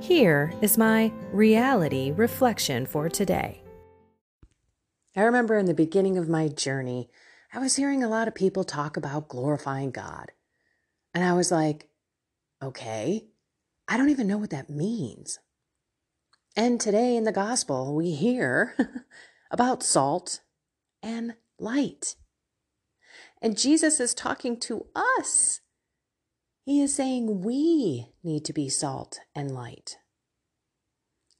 Here is my reality reflection for today. I remember in the beginning of my journey, I was hearing a lot of people talk about glorifying God. And I was like, okay, I don't even know what that means. And today in the gospel, we hear about salt and light. And Jesus is talking to us he is saying we need to be salt and light.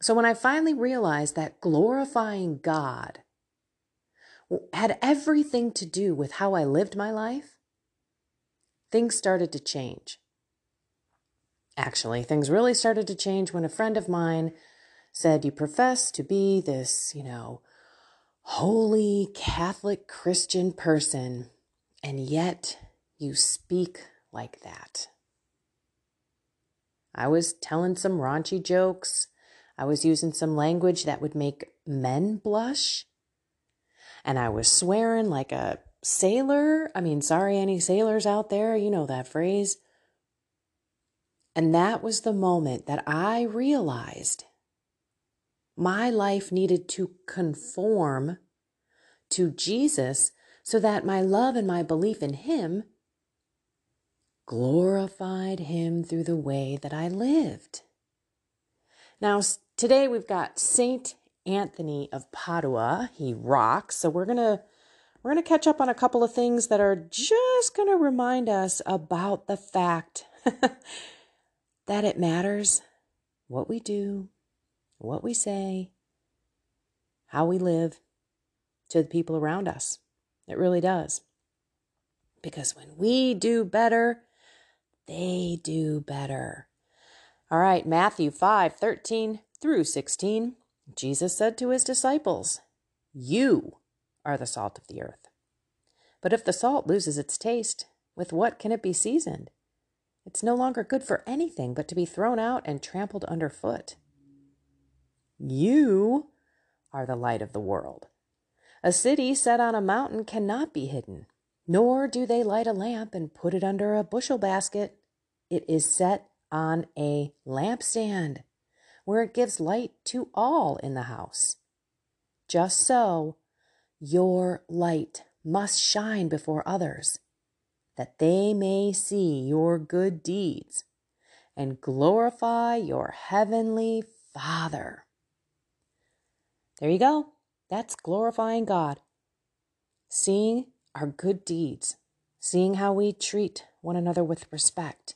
So when I finally realized that glorifying God had everything to do with how I lived my life, things started to change. Actually, things really started to change when a friend of mine said, You profess to be this, you know, holy Catholic Christian person, and yet you speak like that. I was telling some raunchy jokes. I was using some language that would make men blush. And I was swearing like a sailor. I mean, sorry, any sailors out there, you know that phrase. And that was the moment that I realized my life needed to conform to Jesus so that my love and my belief in Him glorified him through the way that I lived. Now, today we've got Saint Anthony of Padua. He rocks. So we're going to we're going to catch up on a couple of things that are just going to remind us about the fact that it matters what we do, what we say, how we live to the people around us. It really does. Because when we do better, they do better. All right, Matthew 5 13 through 16. Jesus said to his disciples, You are the salt of the earth. But if the salt loses its taste, with what can it be seasoned? It's no longer good for anything but to be thrown out and trampled underfoot. You are the light of the world. A city set on a mountain cannot be hidden. Nor do they light a lamp and put it under a bushel basket. It is set on a lampstand where it gives light to all in the house. Just so, your light must shine before others, that they may see your good deeds and glorify your heavenly Father. There you go. That's glorifying God. Seeing our good deeds, seeing how we treat one another with respect,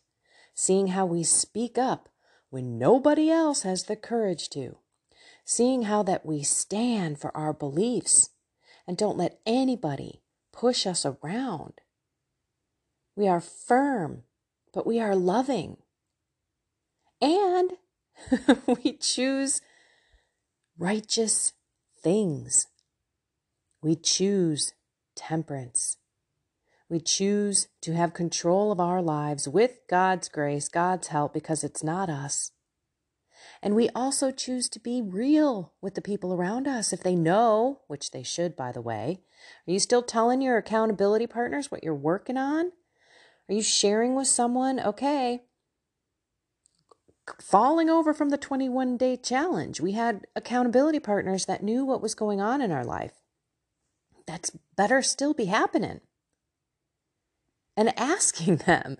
seeing how we speak up when nobody else has the courage to, seeing how that we stand for our beliefs and don't let anybody push us around. We are firm, but we are loving. And we choose righteous things. We choose temperance. We choose to have control of our lives with God's grace, God's help, because it's not us. And we also choose to be real with the people around us if they know, which they should, by the way. Are you still telling your accountability partners what you're working on? Are you sharing with someone, okay, falling over from the 21 day challenge? We had accountability partners that knew what was going on in our life that's better still be happening. And asking them,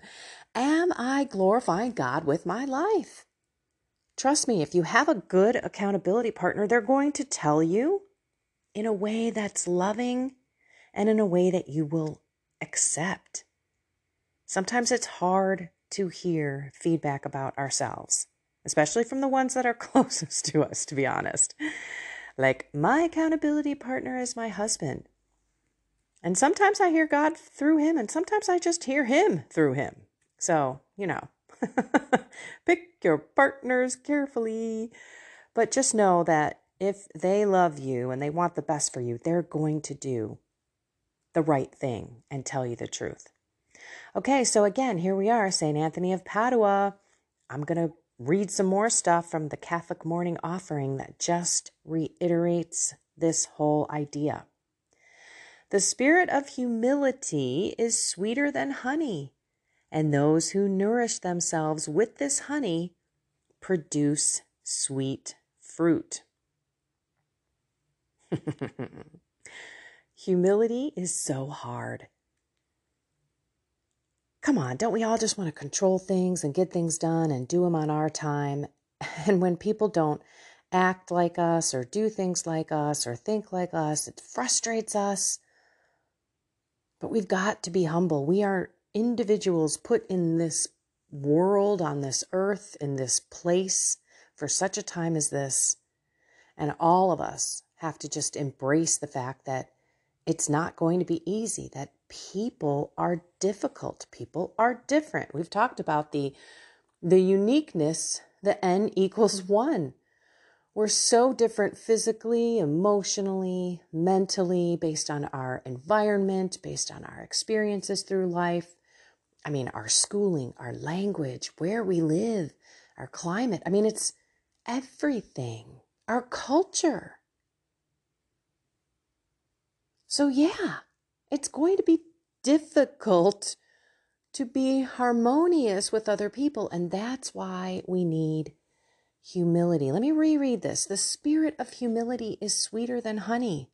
Am I glorifying God with my life? Trust me, if you have a good accountability partner, they're going to tell you in a way that's loving and in a way that you will accept. Sometimes it's hard to hear feedback about ourselves, especially from the ones that are closest to us, to be honest. Like, my accountability partner is my husband. And sometimes I hear God through him, and sometimes I just hear him through him. So, you know, pick your partners carefully. But just know that if they love you and they want the best for you, they're going to do the right thing and tell you the truth. Okay, so again, here we are, St. Anthony of Padua. I'm going to read some more stuff from the Catholic Morning Offering that just reiterates this whole idea. The spirit of humility is sweeter than honey, and those who nourish themselves with this honey produce sweet fruit. Humility is so hard. Come on, don't we all just want to control things and get things done and do them on our time? And when people don't act like us or do things like us or think like us, it frustrates us. But we've got to be humble. We are individuals put in this world, on this earth, in this place for such a time as this. And all of us have to just embrace the fact that it's not going to be easy, that people are difficult, people are different. We've talked about the the uniqueness, the n equals 1. We're so different physically, emotionally, mentally, based on our environment, based on our experiences through life. I mean, our schooling, our language, where we live, our climate. I mean, it's everything, our culture. So, yeah, it's going to be difficult to be harmonious with other people. And that's why we need humility. Let me reread this. The spirit of humility is sweeter than honey.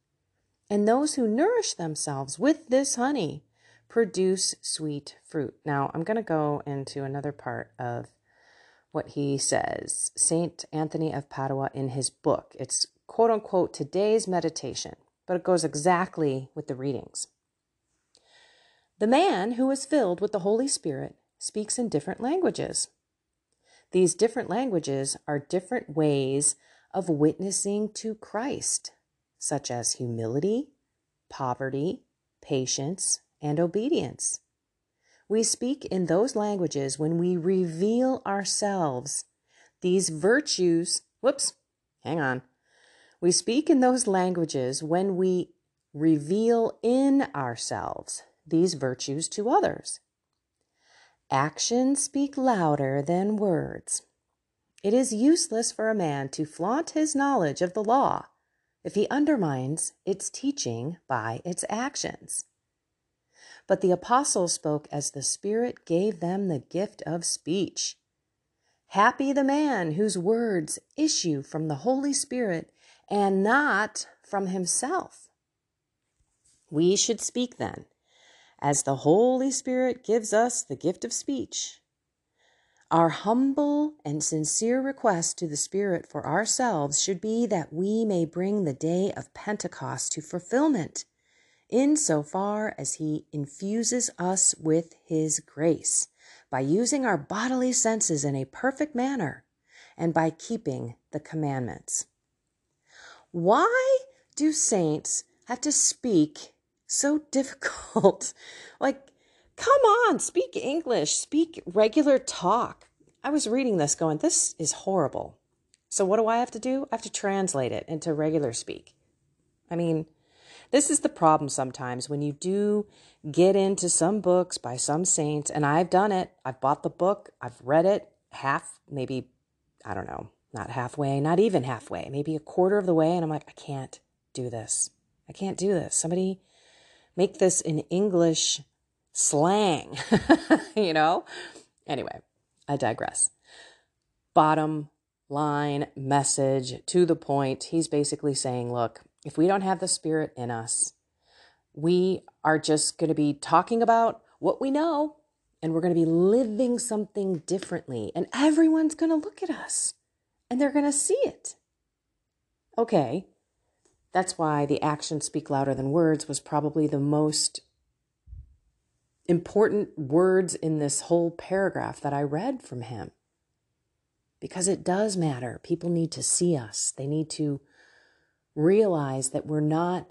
And those who nourish themselves with this honey produce sweet fruit. Now, I'm going to go into another part of what he says. Saint Anthony of Padua in his book. It's quote unquote today's meditation but it goes exactly with the readings. The man who is filled with the Holy Spirit speaks in different languages. These different languages are different ways of witnessing to Christ, such as humility, poverty, patience, and obedience. We speak in those languages when we reveal ourselves. These virtues, whoops, hang on. We speak in those languages when we reveal in ourselves these virtues to others. Actions speak louder than words. It is useless for a man to flaunt his knowledge of the law if he undermines its teaching by its actions. But the apostles spoke as the Spirit gave them the gift of speech. Happy the man whose words issue from the Holy Spirit and not from himself. We should speak then, as the Holy Spirit gives us the gift of speech. Our humble and sincere request to the Spirit for ourselves should be that we may bring the day of Pentecost to fulfillment, in so far as He infuses us with His grace, by using our bodily senses in a perfect manner, and by keeping the commandments. Why do saints have to speak so difficult? like, come on, speak English, speak regular talk. I was reading this going, this is horrible. So, what do I have to do? I have to translate it into regular speak. I mean, this is the problem sometimes when you do get into some books by some saints, and I've done it. I've bought the book, I've read it half, maybe, I don't know, not halfway, not even halfway, maybe a quarter of the way. And I'm like, I can't do this. I can't do this. Somebody make this in English slang, you know? Anyway, I digress. Bottom line message to the point. He's basically saying, look, if we don't have the spirit in us, we are just going to be talking about what we know and we're going to be living something differently. And everyone's going to look at us and they're going to see it. Okay, That's why the actions speak louder than words was probably the most important words in this whole paragraph that I read from him. Because it does matter. People need to see us, they need to realize that we're not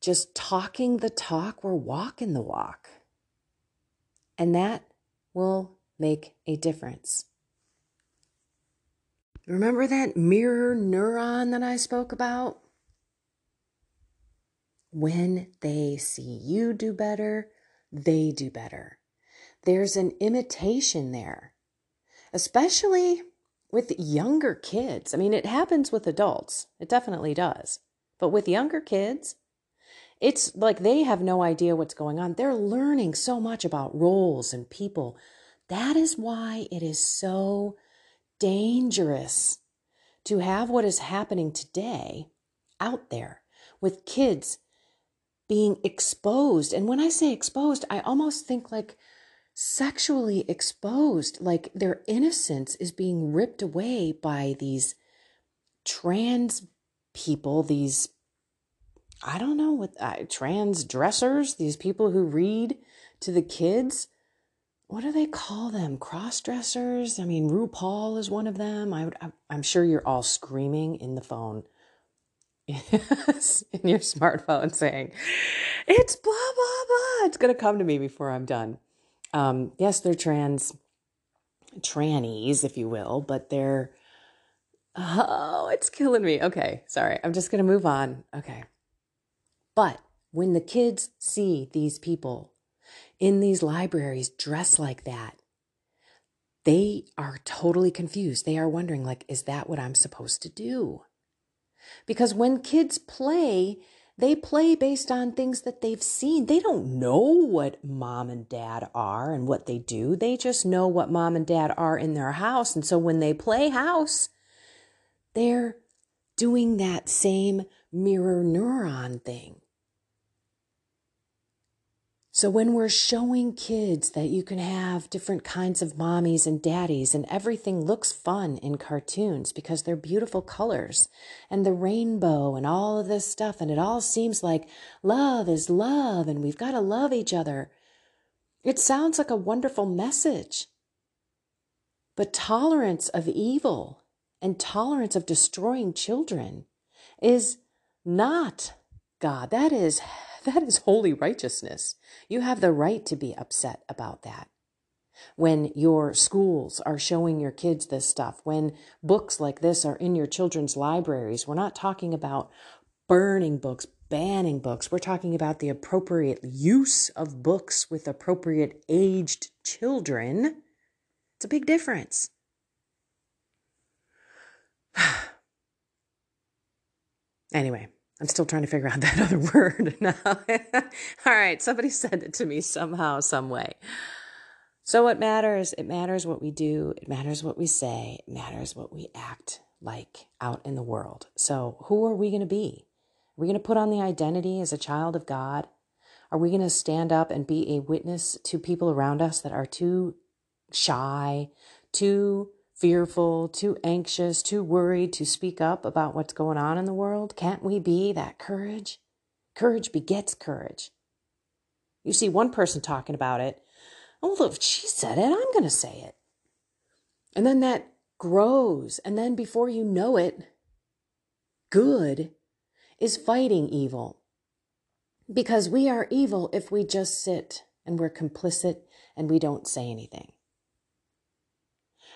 just talking the talk, we're walking the walk. And that will make a difference. Remember that mirror neuron that I spoke about? When they see you do better, they do better. There's an imitation there, especially with younger kids. I mean, it happens with adults, it definitely does. But with younger kids, it's like they have no idea what's going on. They're learning so much about roles and people. That is why it is so dangerous to have what is happening today out there with kids being exposed. And when I say exposed, I almost think like sexually exposed, like their innocence is being ripped away by these trans people, these, I don't know what, uh, trans dressers, these people who read to the kids. What do they call them? Cross dressers? I mean, RuPaul is one of them. I would, I'm sure you're all screaming in the phone in your smartphone saying, it's blah, blah, blah. It's going to come to me before I'm done. Um, yes, they're trans, trannies, if you will, but they're, oh, it's killing me. Okay, sorry. I'm just going to move on. Okay. But when the kids see these people in these libraries dressed like that, they are totally confused. They are wondering, like, is that what I'm supposed to do? Because when kids play, they play based on things that they've seen. They don't know what mom and dad are and what they do. They just know what mom and dad are in their house. And so when they play house, they're doing that same mirror neuron thing. So, when we're showing kids that you can have different kinds of mommies and daddies, and everything looks fun in cartoons because they're beautiful colors and the rainbow and all of this stuff, and it all seems like love is love and we've got to love each other, it sounds like a wonderful message. But tolerance of evil and tolerance of destroying children is not God. That is that is holy righteousness. You have the right to be upset about that. When your schools are showing your kids this stuff, when books like this are in your children's libraries, we're not talking about burning books, banning books. We're talking about the appropriate use of books with appropriate aged children. It's a big difference. anyway, I'm still trying to figure out that other word now. All right, somebody said it to me somehow, some way. So what matters? It matters what we do, it matters what we say, it matters what we act like out in the world. So who are we going to be? Are we going to put on the identity as a child of God? Are we going to stand up and be a witness to people around us that are too shy, too fearful, too anxious, too worried to speak up about what's going on in the world? Can't we be that courage? Courage begets courage. You see one person talking about it. Oh, look, she said it. I'm going to say it. And then that grows. And then before you know it, good is fighting evil. Because we are evil if we just sit and we're complicit and we don't say anything.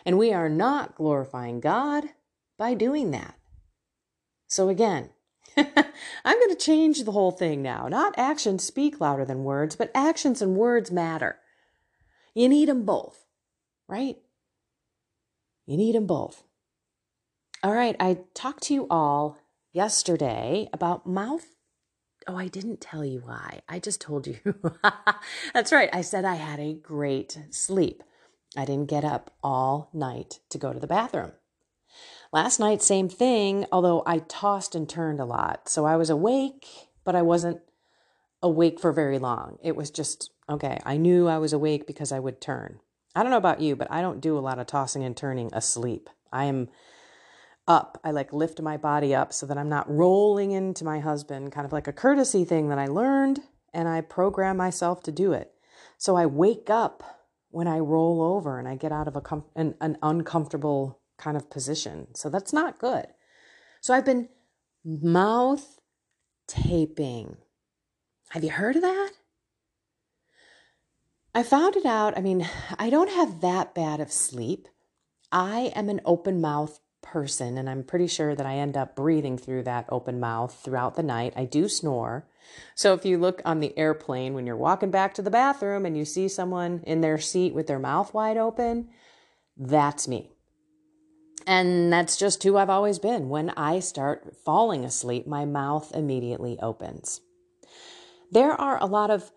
And we are not glorifying God by doing that. So again, I'm going to change the whole thing now. Not actions speak louder than words, but actions and words matter. You need them both, right? You need them both. All right, I talked to you all yesterday about mouth. Oh, I didn't tell you why. I just told you. That's right. I said I had a great sleep. I didn't get up all night to go to the bathroom. Last night, same thing, although I tossed and turned a lot. So I was awake, but I wasn't awake for very long. It was just, okay, I knew I was awake because I would turn. I don't know about you, but I don't do a lot of tossing and turning asleep. I am up. I like lift my body up so that I'm not rolling into my husband, kind of like a courtesy thing that I learned, and I program myself to do it. So I wake up when I roll over and I get out of a com- an, an uncomfortable kind of position. So that's not good. So I've been mouth taping. Have you heard of that? I found it out. I mean, I don't have that bad of sleep. I am an open mouth person, and I'm pretty sure that I end up breathing through that open mouth throughout the night. I do snore. So if you look on the airplane when you're walking back to the bathroom and you see someone in their seat with their mouth wide open, that's me. And that's just who I've always been. When I start falling asleep, my mouth immediately opens. There are a lot of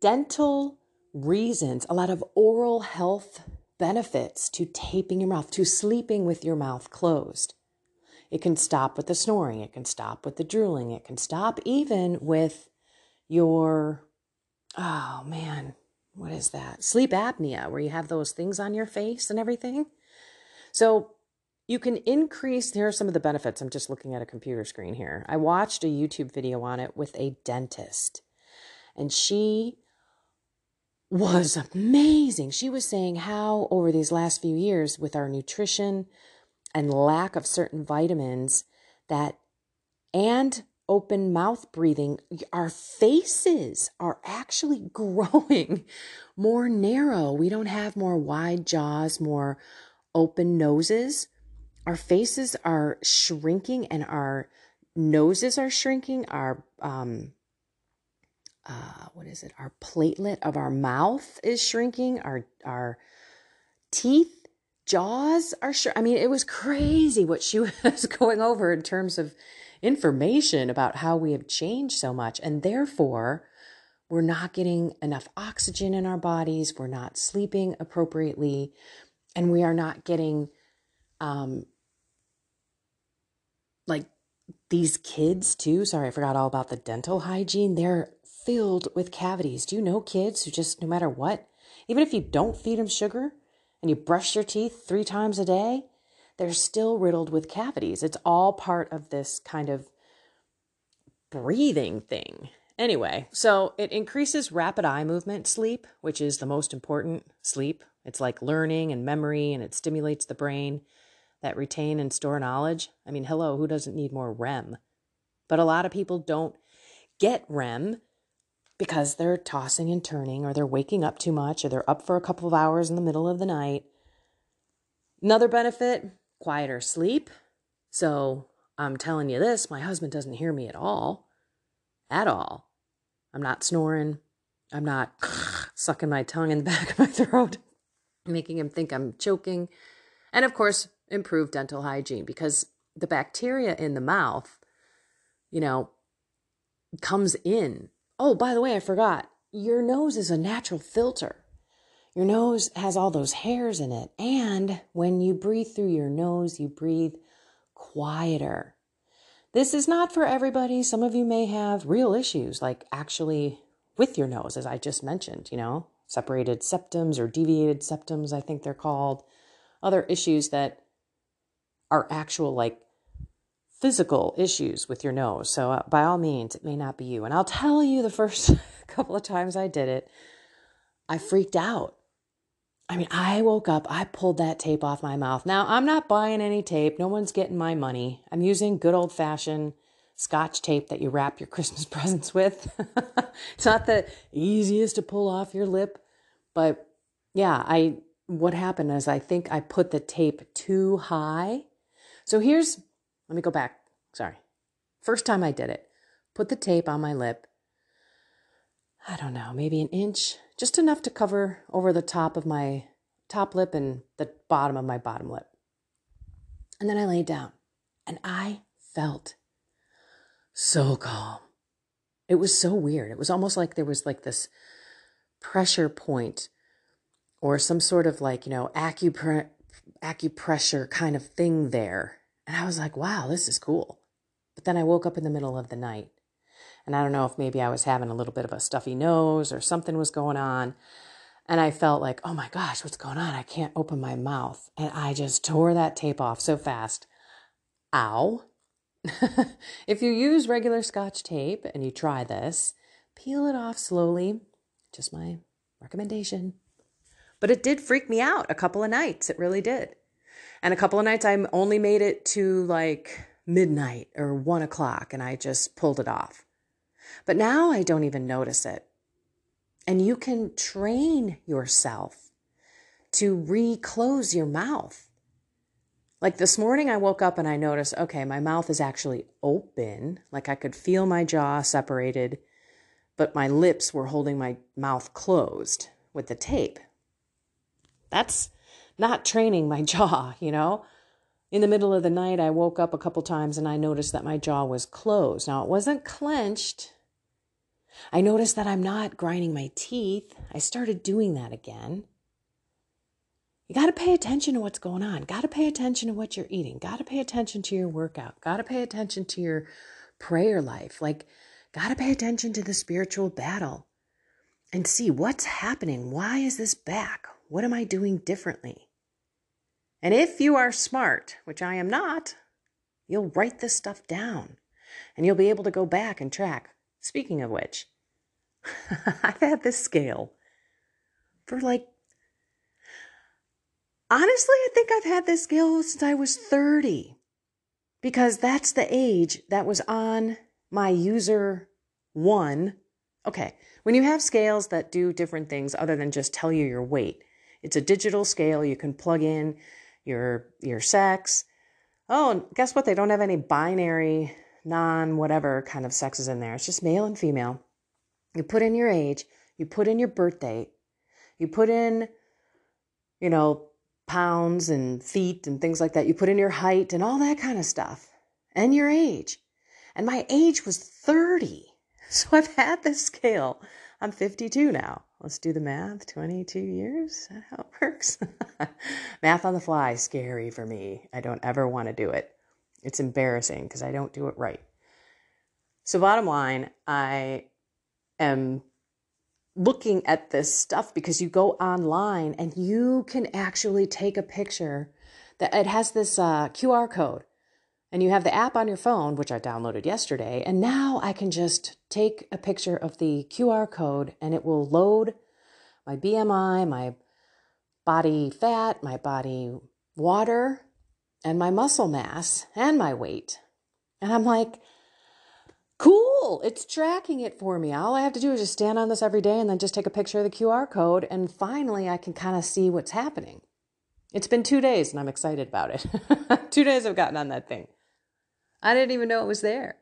dental reasons, a lot of oral health benefits to taping your mouth, to sleeping with your mouth closed. It can stop with the snoring, it can stop with the drooling, it can stop even with your, oh man, what is that? Sleep apnea, where you have those things on your face and everything. So you can increase, here are some of the benefits. I'm just looking at a computer screen here. I watched a YouTube video on it with a dentist, and she was amazing. She was saying how over these last few years, with our nutrition and lack of certain vitamins, that and open mouth breathing, our faces are actually growing more narrow. We don't have more wide jaws, more open noses. Our faces are shrinking and our noses are shrinking. Our um, uh, what is it? Our platelet of our mouth is shrinking. Our our teeth, jaws are sure. I mean, it was crazy what she was going over in terms of information about how we have changed so much, and therefore we're not getting enough oxygen in our bodies. We're not sleeping appropriately, and we are not getting um like these kids too sorry i forgot all about the dental hygiene they're filled with cavities. Do you know kids who just, no matter what, even if you don't feed them sugar and you brush your teeth three times a day, they're still riddled with cavities. It's all part of this kind of breathing thing. Anyway, so it increases rapid eye movement sleep, which is the most important sleep. It's like learning and memory, and it stimulates the brain that retain and store knowledge. I mean, hello, who doesn't need more REM? But a lot of people don't get REM because they're tossing and turning or they're waking up too much or they're up for a couple of hours in the middle of the night. Another benefit quieter sleep. So I'm telling you this my husband doesn't hear me at all. At all. I'm not snoring. I'm not sucking my tongue in the back of my throat, making him think I'm choking. And of course, improve dental hygiene because the bacteria in the mouth, you know, comes in Oh, by the way, I forgot. Your nose is a natural filter. Your nose has all those hairs in it. And when you breathe through your nose, you breathe quieter. This is not for everybody. Some of you may have real issues, like actually with your nose, as I just mentioned, you know, separated septums or deviated septums, I think they're called. Other issues that are actual, like physical issues with your nose. So, uh, by all means, it may not be you. And I'll tell you the first couple of times I did it, I freaked out. I mean, I woke up, I pulled that tape off my mouth. Now, I'm not buying any tape. No one's getting my money. I'm using good old fashioned scotch tape that you wrap your Christmas presents with. it's not the easiest to pull off your lip, but yeah, I what happened is I think I put the tape too high. So here's let me go back. Sorry. First time I did it, put the tape on my lip. I don't know, maybe an inch, just enough to cover over the top of my top lip and the bottom of my bottom lip. And then I laid down and I felt so calm. It was so weird. It was almost like there was like this pressure point or some sort of like, you know, acupre- acupressure kind of thing there and I was like, wow, this is cool. But then I woke up in the middle of the night. And I don't know if maybe I was having a little bit of a stuffy nose or something was going on. And I felt like, oh my gosh, what's going on? I can't open my mouth. And I just tore that tape off so fast. Ow. if you use regular scotch tape and you try this, peel it off slowly. Just my recommendation. But it did freak me out a couple of nights. It really did. And a couple of nights I only made it to like midnight or one o'clock and I just pulled it off. But now I don't even notice it. And you can train yourself to reclose your mouth. Like this morning, I woke up and I noticed, okay, my mouth is actually open. Like I could feel my jaw separated, but my lips were holding my mouth closed with the tape. That's not training my jaw, you know? In the middle of the night, I woke up a couple times and I noticed that my jaw was closed. Now, it wasn't clenched. I noticed that I'm not grinding my teeth. I started doing that again. You got to pay attention to what's going on. Got to pay attention to what you're eating. Got to pay attention to your workout. Got to pay attention to your prayer life. Like, got to pay attention to the spiritual battle and see what's happening. Why is this back? What am I doing differently? And if you are smart, which I am not, you'll write this stuff down and you'll be able to go back and track. Speaking of which, I've had this scale for like Honestly, I think I've had this scale since I was 30 because that's the age that was on my user one. Okay, when you have scales that do different things other than just tell you your weight, it's a digital scale. You can plug in your your sex. Oh, and guess what? They don't have any binary, non whatever kind of sexes in there. It's just male and female. You put in your age, you put in your birth date, you put in, you know, pounds and feet and things like that. You put in your height and all that kind of stuff and your age. And my age was 30. So I've had this scale. I'm 52 now. Let's do the math. 22 years? how it works? math on the fly, scary for me. I don't ever want to do it. It's embarrassing because I don't do it right. So, bottom line, I am looking at this stuff because you go online and you can actually take a picture that it has this uh, QR code and you have the app on your phone, which I downloaded yesterday. And now I can just take a picture of the QR code and it will load my BMI, my body fat, my body water, and my muscle mass and my weight. And I'm like, Cool. It's tracking it for me. All I have to do is just stand on this every day and then just take a picture of the QR code. And finally, I can kind of see what's happening. It's been two days and I'm excited about it. two days I've gotten on that thing. I didn't even know it was there.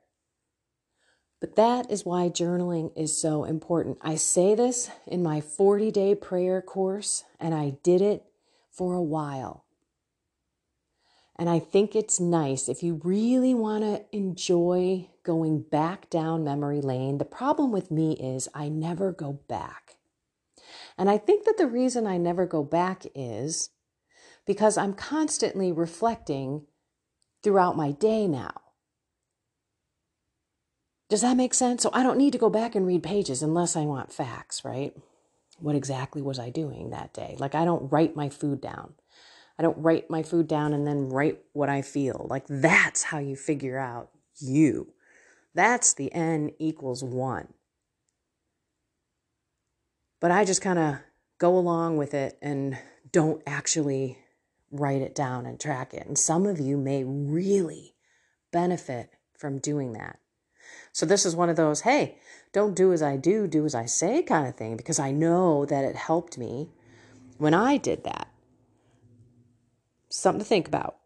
But that is why journaling is so important. I say this in my 40 day prayer course, and I did it for a while. And I think it's nice if you really want to enjoy going back down memory lane. The problem with me is I never go back. And I think that the reason I never go back is because I'm constantly reflecting throughout my day now. Does that make sense? So I don't need to go back and read pages unless I want facts, right? What exactly was I doing that day? Like, I don't write my food down. I don't write my food down and then write what I feel. Like that's how you figure out you. That's the n equals one. But I just kind of go along with it and don't actually write it down and track it. And some of you may really benefit from doing that. So this is one of those, hey, don't do as I do, do as I say kind of thing, because I know that it helped me when I did that. Something to think about.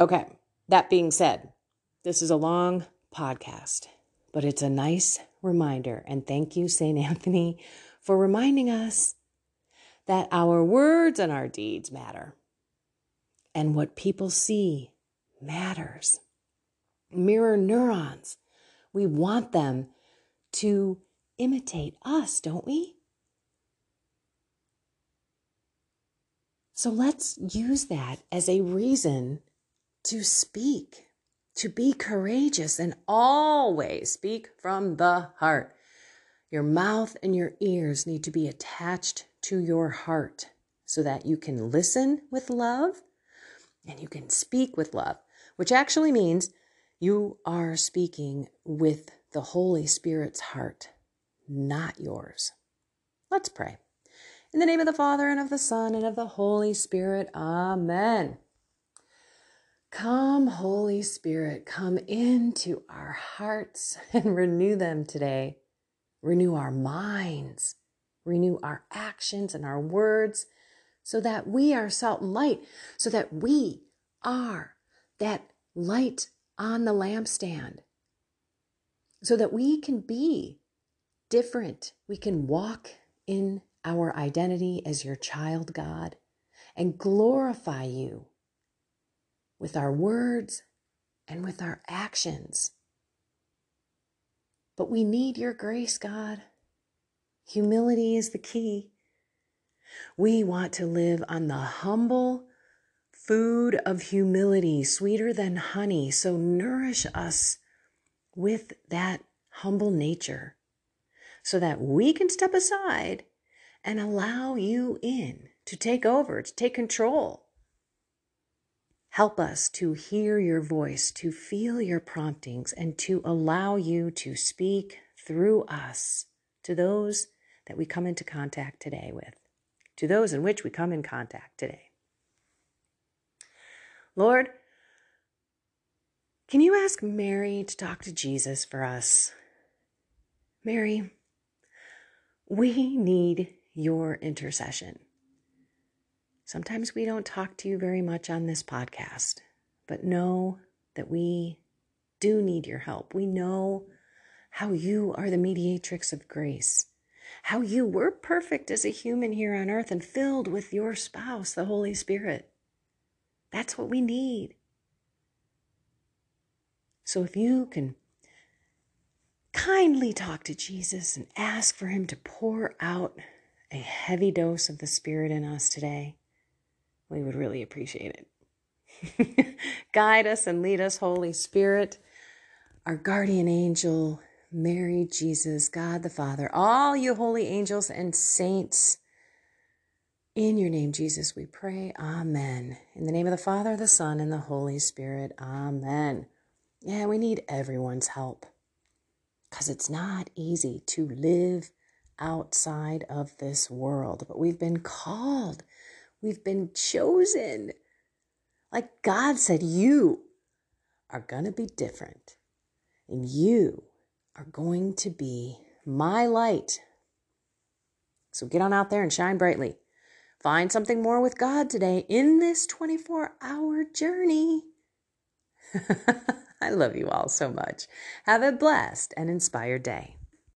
Okay, that being said, this is a long podcast, but it's a nice reminder. And thank you, St. Anthony, for reminding us that our words and our deeds matter. And what people see matters. Mirror neurons. We want them to imitate us, don't we? So let's use that as a reason to speak, to be courageous, and always speak from the heart. Your mouth and your ears need to be attached to your heart so that you can listen with love and you can speak with love. which actually means you are speaking with the Holy Spirit's heart, not yours. Let's pray. In the name of the Father, and of the Son, and of the Holy Spirit, Amen. Come, Holy Spirit, come into our hearts and renew them today. Renew our minds, renew our actions and our words, so that we are salt and light, so that we are that light on the lampstand, so that we can be different. We can walk in our identity as your child, God, and glorify you with our words and with our actions. But we need your grace, God. Humility is the key. We want to live on the humble food of humility, sweeter than honey. So nourish us with that humble nature so that we can step aside and allow you in to take over, to take control. Help us to hear your voice, to feel your promptings, and to allow you to speak through us to those that we come into contact today with, to those in which we come in contact today. Lord, can you ask Mary to talk to Jesus for us? Mary, we need your intercession. Sometimes we don't talk to you very much on this podcast, but know that we do need your help. We know how you are the mediatrix of grace, how you were perfect as a human here on earth and filled with your spouse, the Holy Spirit. That's what we need. So if you can kindly talk to Jesus and ask for him to pour out a heavy dose of the Spirit in us today, we would really appreciate it. Guide us and lead us, Holy Spirit, our guardian angel, Mary, Jesus, God the Father, all you holy angels and saints. In your name, Jesus, we pray. Amen. In the name of the Father, the Son, and the Holy Spirit. Amen. Yeah, we need everyone's help because it's not easy to live outside of this world, but we've been called, we've been chosen. Like God said, you are going to be different, and you are going to be my light. So get on out there and shine brightly. Find something more with God today in this 24 hour journey. I love you all so much. Have a blessed and inspired day.